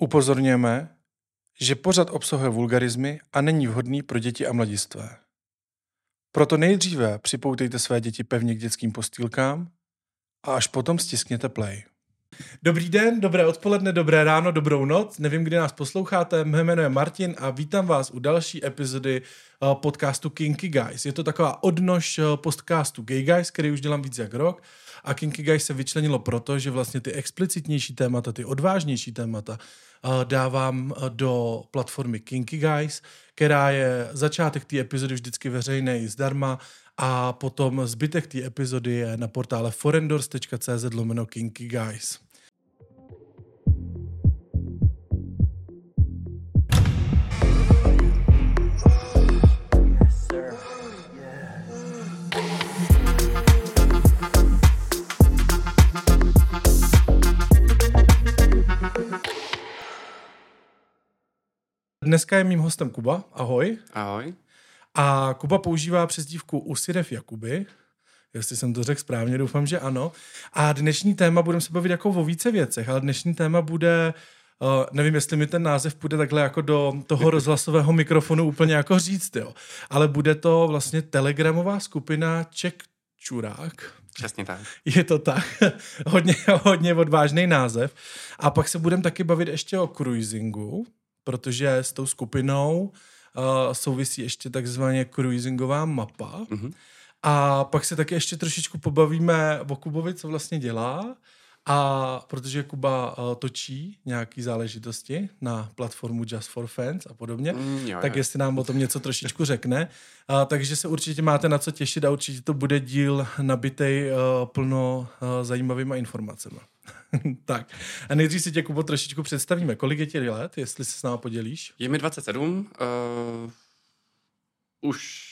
Upozorňujeme, že pořad obsahuje vulgarizmy a není vhodný pro děti a mladistvé. Proto nejdříve připoutejte své děti pevně k dětským postýlkám a až potom stiskněte play. Dobrý den, dobré odpoledne, dobré ráno, dobrou noc. Nevím, kdy nás posloucháte. Mé jméno je Martin a vítám vás u další epizody eh, podcastu Kinky Guys. Je to taková odnož eh, podcastu Gay Guys, který už dělám víc jak rok. A Kinky Guys se vyčlenilo proto, že vlastně ty explicitnější témata, ty odvážnější témata eh, dávám do platformy Kinky Guys, která je začátek té epizody vždycky veřejný zdarma a potom zbytek té epizody je na portále forendors.cz lomeno Kinky Guys. Dneska je mým hostem Kuba. Ahoj. Ahoj. A Kuba používá přezdívku Usirev Jakuby, jestli jsem to řekl správně, doufám, že ano. A dnešní téma, budeme se bavit jako o více věcech, ale dnešní téma bude Uh, nevím, jestli mi ten název půjde takhle jako do toho rozhlasového mikrofonu úplně jako říct, jo. Ale bude to vlastně telegramová skupina Ček Čurák. Přesně tak. Je to tak. hodně, hodně odvážný název. A pak se budeme taky bavit ještě o cruisingu, protože s tou skupinou uh, souvisí ještě takzvaně cruisingová mapa. Mm-hmm. A pak se taky ještě trošičku pobavíme o Kubovi, co vlastně dělá. A protože Kuba uh, točí nějaký záležitosti na platformu Just for Fans a podobně, mm, jo, tak jo. jestli nám o tom něco trošičku řekne. Uh, takže se určitě máte na co těšit a určitě to bude díl nabitej uh, plno uh, zajímavýma informacemi. tak. A nejdřív si tě, Kubo, trošičku představíme. Kolik je ti let, jestli se s námi podělíš? Je mi 27. Uh, už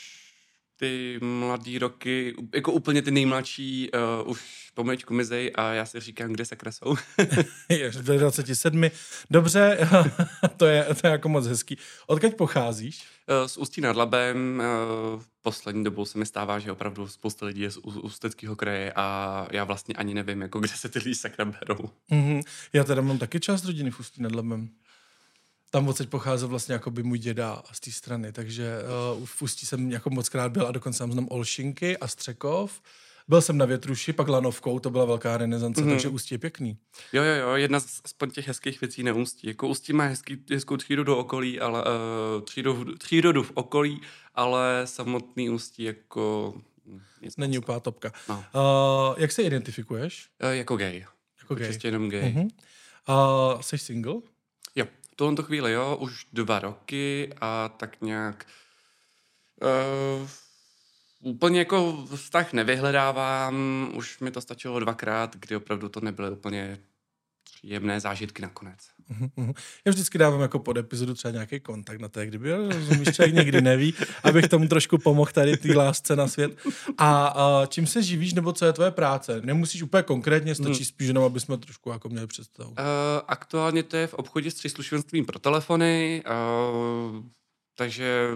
ty mladý roky, jako úplně ty nejmladší, uh, už pomaličku mizej a já si říkám, kde se kresou. je 27. Dobře, to je, to je jako moc hezký. Odkud pocházíš? Uh, z Ústí nad Labem. Uh, poslední dobou se mi stává, že opravdu spousta lidí je z Ústeckého kraje a já vlastně ani nevím, jako kde se ty lidi sakra berou. Mm-hmm. Já teda mám taky část rodiny v Ústí nad Labem tam odsaď pocházel vlastně jako by můj děda z té strany, takže uh, v Ústí jsem jako moc krát byl a dokonce tam znám Olšinky a Střekov. Byl jsem na Větruši, pak Lanovkou, to byla velká renesance, mm-hmm. takže Ústí je pěkný. Jo, jo, jo, jedna z aspoň těch hezkých věcí na Ústí. Jako Ústí má hezký, hezkou třídu do okolí, ale uh, třídu, v okolí, ale samotný Ústí jako... Nic Není úplná topka. No. Uh, jak se identifikuješ? Uh, jako gay. Jako gay. Čistě jenom gay. Uh-huh. Uh, jsi single? Jo tuhle chvíli, jo, už dva roky a tak nějak uh, úplně jako vztah nevyhledávám, už mi to stačilo dvakrát, kdy opravdu to nebyly úplně příjemné zážitky nakonec. Uh-huh. Já vždycky dávám jako pod epizodu třeba nějaký kontakt na to, kdyby, rozumíš, člověk někdy neví, abych tomu trošku pomohl tady té lásce na svět. A, a čím se živíš, nebo co je tvoje práce? Nemusíš úplně konkrétně, stačí hmm. spíš jenom, aby jsme trošku jako měli představu. Uh, aktuálně to je v obchodě s příslušenstvím pro telefony, uh, takže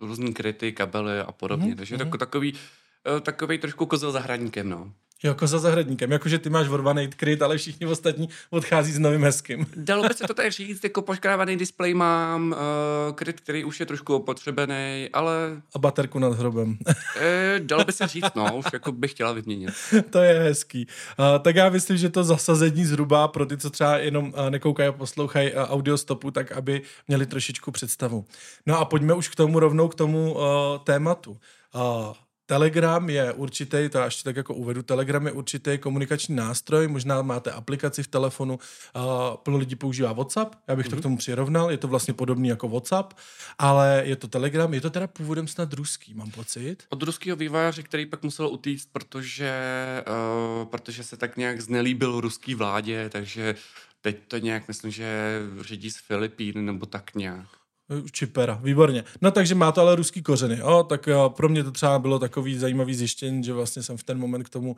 různý kryty, kabely a podobně. Uh-huh. Takže uh-huh. takový, uh, takový trošku kozel za hraníkem, no. Jako za zahradníkem, jakože ty máš vorvaný kryt, ale všichni ostatní odchází s novým hezkým. Dalo by se to tady říct, jako poškrávaný displej mám, uh, kryt, který už je trošku opotřebený, ale... A baterku nad hrobem. e, dalo by se říct, no, už jako bych chtěla vyměnit. to je hezký. Uh, tak já myslím, že to zasazení zhruba pro ty, co třeba jenom uh, nekoukají a poslouchají uh, audiostopu, tak aby měli trošičku představu. No a pojďme už k tomu rovnou, k tomu uh, tématu. Uh, Telegram je určitý, to ještě tak jako uvedu, Telegram je určitý komunikační nástroj, možná máte aplikaci v telefonu, uh, plno lidí používá WhatsApp, já bych mm-hmm. to k mhm. tomu přirovnal, je to vlastně podobný jako WhatsApp, ale je to Telegram, je to teda původem snad ruský, mám pocit. Od ruského vývojáře, který pak musel utíct, protože, uh, protože se tak nějak znelíbil ruský vládě, takže teď to nějak, myslím, že řídí z Filipín nebo tak nějak. Čipera, výborně. No takže má to ale ruský kořeny. O, tak jo, pro mě to třeba bylo takový zajímavý zjištění, že vlastně jsem v ten moment k tomu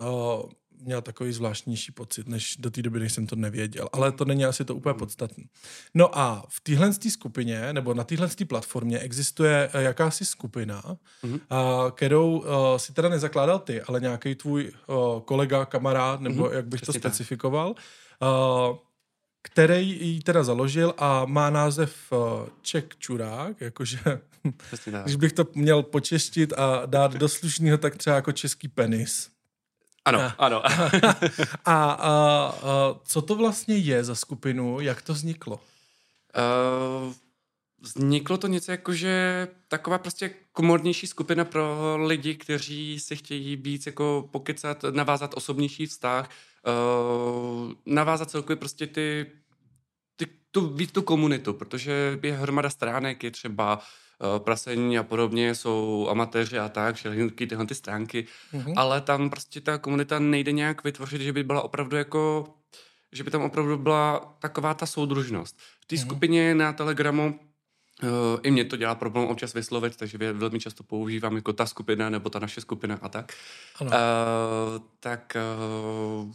o, měl takový zvláštnější pocit, než do té doby, než jsem to nevěděl. Ale to není asi to úplně podstatné. No a v téhle skupině, nebo na téhle platformě existuje jakási skupina, mm-hmm. a, kterou o, si teda nezakládal ty, ale nějaký tvůj o, kolega, kamarád, nebo mm-hmm. jak bych Přesně to specifikoval. Tak který ji teda založil a má název uh, Ček Čurák, jakože když bych to měl počeštit a dát do slušného, tak třeba jako český penis. Ano, a, ano. a, a, a, a co to vlastně je za skupinu, jak to vzniklo? Uh, vzniklo to něco jako, že taková prostě komornější skupina pro lidi, kteří si chtějí víc jako pokecat, navázat osobnější vztah, uh, navázat celkově prostě ty, ty tu, víc tu komunitu, protože je hromada stránek, je třeba uh, prasení a podobně, jsou amatéři a tak, všechny tyhle ty stránky, mm-hmm. ale tam prostě ta komunita nejde nějak vytvořit, že by byla opravdu jako, že by tam opravdu byla taková ta soudružnost. V té mm-hmm. skupině na Telegramu Uh, I mě to dělá problém občas vyslovit, takže velmi často používám jako ta skupina nebo ta naše skupina a tak. Ano. Uh, tak uh,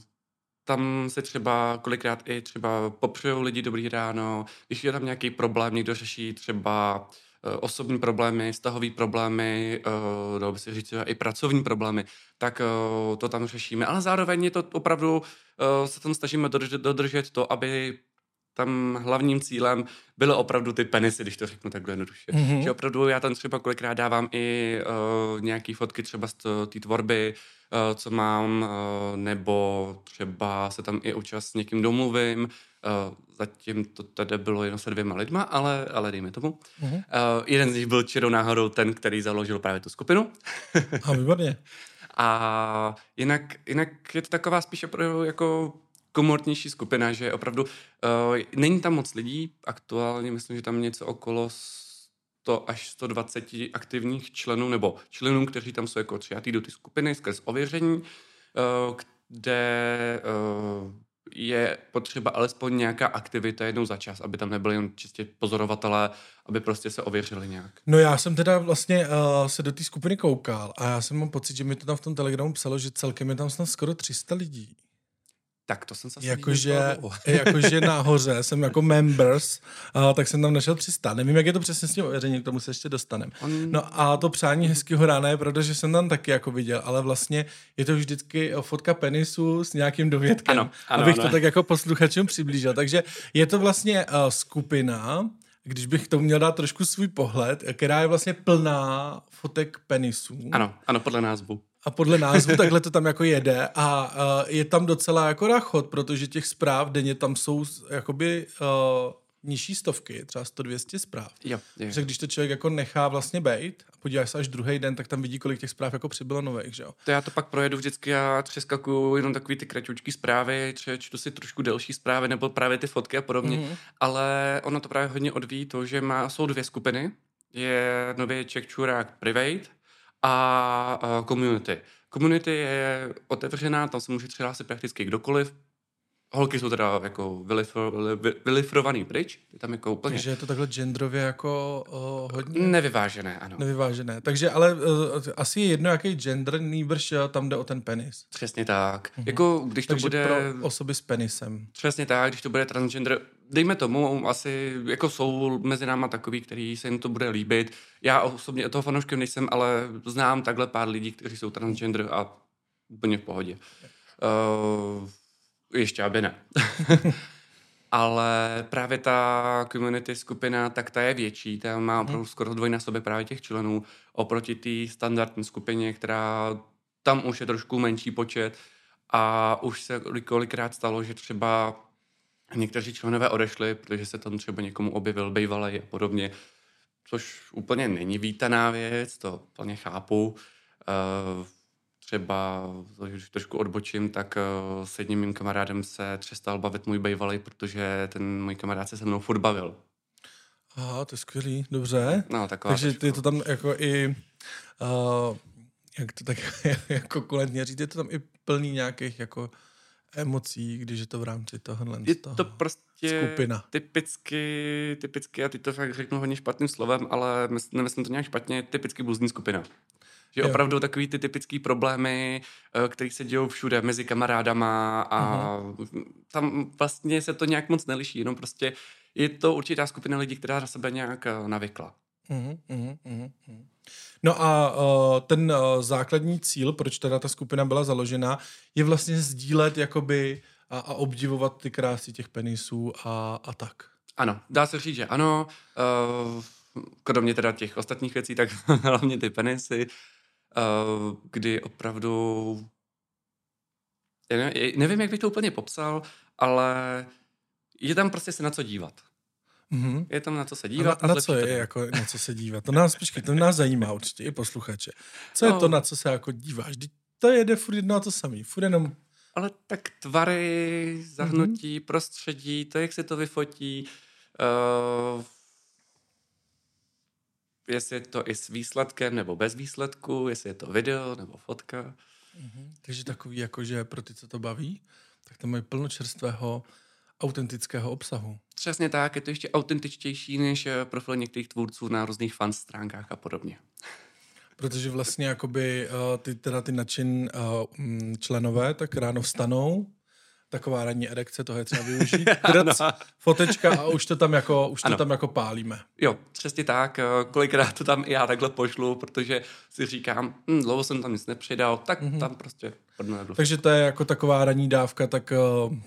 tam se třeba kolikrát i třeba popřejou lidi dobrý ráno, když je tam nějaký problém, někdo řeší třeba uh, osobní problémy, vztahové problémy, uh, dalo by se říct i pracovní problémy, tak uh, to tam řešíme. Ale zároveň je to opravdu, se tam snažíme dodržet, dodržet to, aby tam hlavním cílem byly opravdu ty penisy, když to řeknu takhle jednoduše. Mm-hmm. Že opravdu já tam třeba kolikrát dávám i uh, nějaký fotky třeba z té tvorby, uh, co mám, uh, nebo třeba se tam i občas s někým domluvím. Uh, zatím to tady bylo jenom se dvěma lidma, ale, ale dejme tomu. Mm-hmm. Uh, jeden z nich byl čirou náhodou ten, který založil právě tu skupinu. A výborně. A jinak, jinak je to taková spíše pro jako komortnější skupina, že opravdu uh, není tam moc lidí, aktuálně myslím, že tam něco okolo 100 až 120 aktivních členů, nebo členů, kteří tam jsou jako přijatý do ty skupiny skrz ověření, uh, kde uh, je potřeba alespoň nějaká aktivita jednou za čas, aby tam nebyli jen čistě pozorovatelé, aby prostě se ověřili nějak. No já jsem teda vlastně uh, se do té skupiny koukal a já jsem mám pocit, že mi to tam v tom telegramu psalo, že celkem je tam snad skoro 300 lidí. Tak to jsem se jakože, jakože nahoře jsem jako members, a tak jsem tam našel 300. Nevím, jak je to přesně s tím ověřením, k tomu se ještě dostaneme. On... No a to přání hezkého rána je, protože jsem tam taky jako viděl, ale vlastně je to vždycky fotka penisu s nějakým dovědkem, ano, ano, abych ano. to tak jako posluchačům přiblížil. Takže je to vlastně uh, skupina, když bych to měl dát trošku svůj pohled, která je vlastně plná fotek penisů. Ano, ano, podle názvu a podle názvu takhle to tam jako jede a uh, je tam docela jako rachot, protože těch zpráv denně tam jsou jakoby uh, nižší stovky, třeba 100-200 zpráv. Jo, jo. Takže když to člověk jako nechá vlastně bejt a podívá se až druhý den, tak tam vidí, kolik těch zpráv jako přibylo nových, že jo? To já to pak projedu vždycky a přeskakuju jenom takový ty kratučky zprávy, če, čtu si trošku delší zprávy nebo právě ty fotky a podobně, mm-hmm. ale ono to právě hodně odvíjí to, že má, jsou dvě skupiny, je nově Czech Čurák Private a community. Community je otevřená, tam se může přihlásit prakticky kdokoliv. Holky jsou teda jako vylifro, vylifrovaný pryč, je tam jako úplně... Takže je to takhle genderově jako uh, hodně... Nevyvážené, ano. Nevyvážené, takže ale uh, asi je jedno, jaký gender, nýbrž tam jde o ten penis. Přesně tak. Mm-hmm. Jako když takže to bude... pro osoby s penisem. Přesně tak, když to bude transgender, dejme tomu, asi jako jsou mezi náma takový, který se jim to bude líbit. Já osobně toho fanouškem nejsem, ale znám takhle pár lidí, kteří jsou transgender a úplně v pohodě. Uh, ještě aby ne. ale právě ta community skupina, tak ta je větší, ta má mhm. opravdu skoro dvojnásobek právě těch členů oproti té standardní skupině, která tam už je trošku menší počet a už se kolikrát stalo, že třeba někteří členové odešli, protože se tam třeba někomu objevil bývalý a podobně, což úplně není vítaná věc, to plně chápu. Uh, třeba, když trošku odbočím, tak uh, s jedním mým kamarádem se přestal bavit můj bývalý, protože ten můj kamarád se se mnou furt bavil. Aha, to je skvělý, dobře. No, taková Takže ty to tam jako i, uh, jak to tak jako kulentně říct, je to tam i plný nějakých jako emocí, když je to v rámci tohohle. Je to toho prostě skupina. typicky, typicky, a ty to fakt řeknu hodně špatným slovem, ale nemyslím to nějak špatně, typicky bluzní skupina. Že jo. opravdu takový ty typické problémy, eh, které se dějou všude mezi kamarádama a uh-huh. tam vlastně se to nějak moc neliší, jenom prostě je to určitá skupina lidí, která na sebe nějak eh, navykla. Uh-huh, uh-huh, uh-huh. No a uh, ten uh, základní cíl, proč teda ta skupina byla založena, je vlastně sdílet jakoby a, a obdivovat ty krásy těch penisů a, a tak. Ano, dá se říct, že ano. Uh, kromě teda těch ostatních věcí, tak hlavně ty penisy, kdy opravdu... Nevím, jak bych to úplně popsal, ale je tam prostě se na co dívat. Mm-hmm. Je tam na co se dívat. A na, a na co je, jako, na co se dívat? To nás, počkej, to nás zajímá určitě i posluchače. Co no. je to, na co se jako díváš? To jede furt jedno a to samý. Furt jenom... Ale tak tvary, zahnutí, mm-hmm. prostředí, to, jak se to vyfotí, uh, jestli je to i s výsledkem nebo bez výsledku, jestli je to video nebo fotka. Mm-hmm. Takže takový, jako, že pro ty, co to baví, tak tam mají plno čerstvého autentického obsahu. Přesně tak, je to ještě autentičtější než eh, profil některých tvůrců na různých fan stránkách a podobně. Protože vlastně jakoby uh, ty, teda ty način uh, členové tak ráno vstanou, taková ranní erekce, toho je třeba využít. Drc, fotečka a už to tam jako, už to tam jako pálíme. Jo, přesně tak. Kolikrát to tam i já takhle pošlu, protože si říkám, hm, dlouho jsem tam nic nepřidal, tak mm-hmm. tam prostě Takže to je jako taková ranní dávka, tak uh,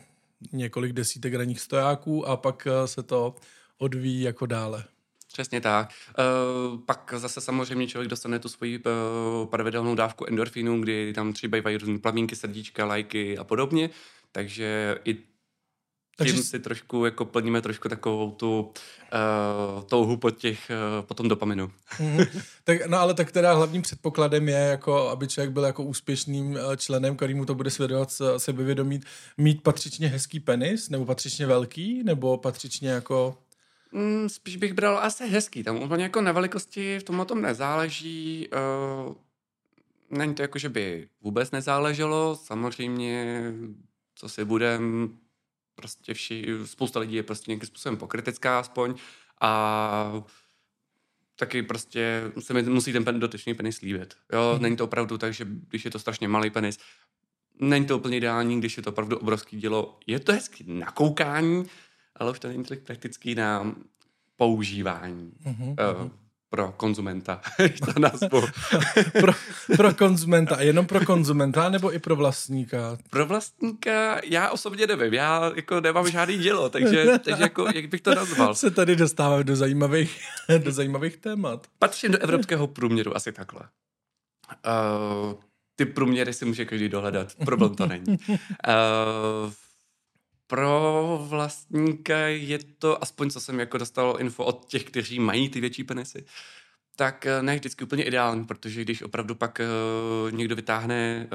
několik desítek ranních stojáků a pak eh, se to odvíjí jako dále. Přesně tak. Uh, pak zase samozřejmě člověk dostane tu svoji uh, pravidelnou dávku endorfinů, kdy tam třeba bývají různé plamínky, srdíčka, lajky a podobně. Takže i takže tím si trošku jako plníme trošku takovou tu uh, touhu po těch, uh, po tom dopaminu. Mm-hmm. tak, no ale tak teda hlavním předpokladem je, jako, aby člověk byl jako úspěšným uh, členem, který mu to bude svědovat sebevědomí, mít patřičně hezký penis, nebo patřičně velký, nebo patřičně jako... Mm, spíš bych bral asi hezký, tam úplně jako na velikosti v tom o tom nezáleží. Uh, není to jako, že by vůbec nezáleželo, samozřejmě, co si budem, prostě vši, spousta lidí je prostě nějakým způsobem pokritická aspoň a taky prostě se mi musí ten pen, dotyčný penis líbit. Jo, mm. není to opravdu tak, že když je to strašně malý penis, není to úplně ideální, když je to opravdu obrovský dělo. Je to hezky na koukání, ale už to není tolik praktický na používání. Mm-hmm. Uh, pro konzumenta, to nazvu. pro, pro konzumenta, a jenom pro konzumenta, nebo i pro vlastníka? Pro vlastníka já osobně nevím, já jako nemám žádný dělo, takže, takže jako, jak bych to nazval? Se tady dostáváme do zajímavých, do zajímavých témat. Patřím do evropského průměru, asi takhle. Uh, ty průměry si může každý dohledat, problém to není. Uh, pro vlastníka je to, aspoň co jsem jako dostal info od těch, kteří mají ty větší penisy, tak eh, ne vždycky úplně ideální, protože když opravdu pak uh, někdo vytáhne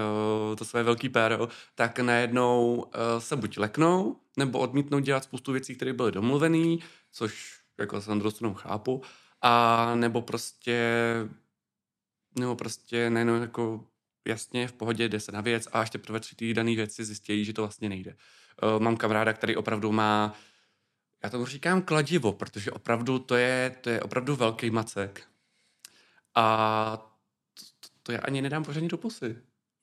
uh, to své velký péro, tak najednou uh, se buď leknou, nebo odmítnou dělat spoustu věcí, které byly domluvené, což jako se na druhou chápu, a nebo prostě nebo prostě najednou jako jasně v pohodě jde se na věc a až teprve tři ty dané věci zjistí, že to vlastně nejde. Uh, mám kamaráda, který opravdu má, já tomu říkám kladivo, protože opravdu to je, to je opravdu velký macek. A to, to, to já ani nedám pořádně do pusy.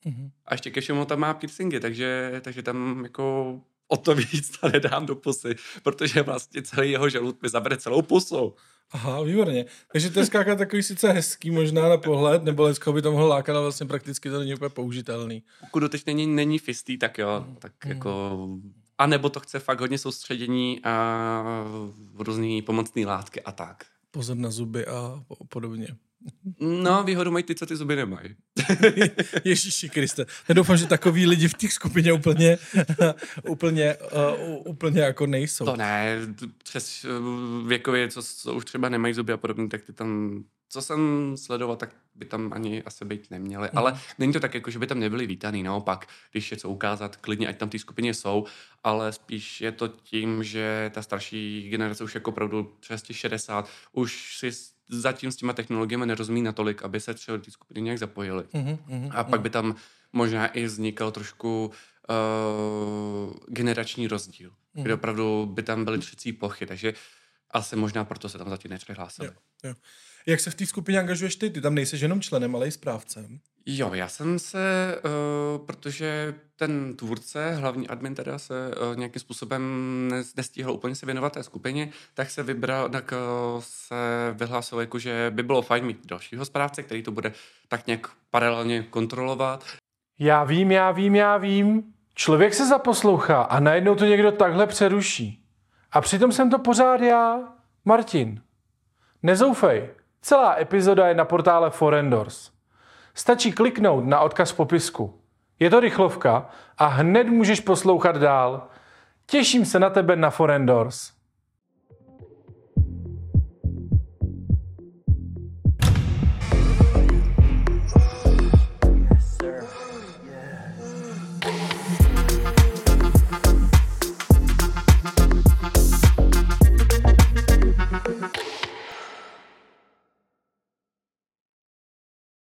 Mm-hmm. A ještě ke všemu tam má piercingy, takže, takže tam jako o to víc to nedám do pusy, protože vlastně celý jeho žalud mi zabere celou pusu. Aha, výborně. Takže to je skáka takový sice hezký možná na pohled, nebo Lecko by to mohlo lákat, ale vlastně prakticky to není úplně použitelný. Pokud teď není, není fistý, tak jo, tak mm. jako... A nebo to chce fakt hodně soustředění a různý pomocné látky a tak. Pozor na zuby a podobně. No, výhodu mají ty, co ty zuby nemají. Ježíši Kriste. Já doufám, že takový lidi v těch skupině úplně, úplně, uh, úplně jako nejsou. To ne, přes uh, věkově, co, co už třeba nemají zuby a podobně, tak ty tam, co jsem sledoval, tak by tam ani asi být neměli. Mm. Ale není to tak, jako, že by tam nebyli vítaný, naopak, když je co ukázat, klidně, ať tam ty skupině jsou, ale spíš je to tím, že ta starší generace už jako opravdu přes 60 už si zatím s těma technologiemi nerozumí natolik, aby se třeba ty skupiny nějak zapojily. Mm-hmm, mm-hmm, a pak by tam možná i vznikal trošku uh, generační rozdíl, mm-hmm. kde opravdu by tam byly třecí plochy, takže asi možná proto se tam zatím nepřihlásili. Jo, jo. Jak se v té skupině angažuješ ty? Ty tam nejseš jenom členem, ale i správcem. Jo, já jsem se, uh, protože ten tvůrce, hlavní admin teda se uh, nějakým způsobem nestihl úplně se věnovat té skupině, tak se vybral, tak uh, se vyhlásil jako, že by bylo fajn mít dalšího správce, který to bude tak nějak paralelně kontrolovat. Já vím, já vím, já vím. Člověk se zaposlouchá a najednou to někdo takhle přeruší. A přitom jsem to pořád já, Martin. Nezoufej, celá epizoda je na portále Forendors. Stačí kliknout na odkaz v popisku. Je to rychlovka a hned můžeš poslouchat dál. Těším se na tebe na Forendors.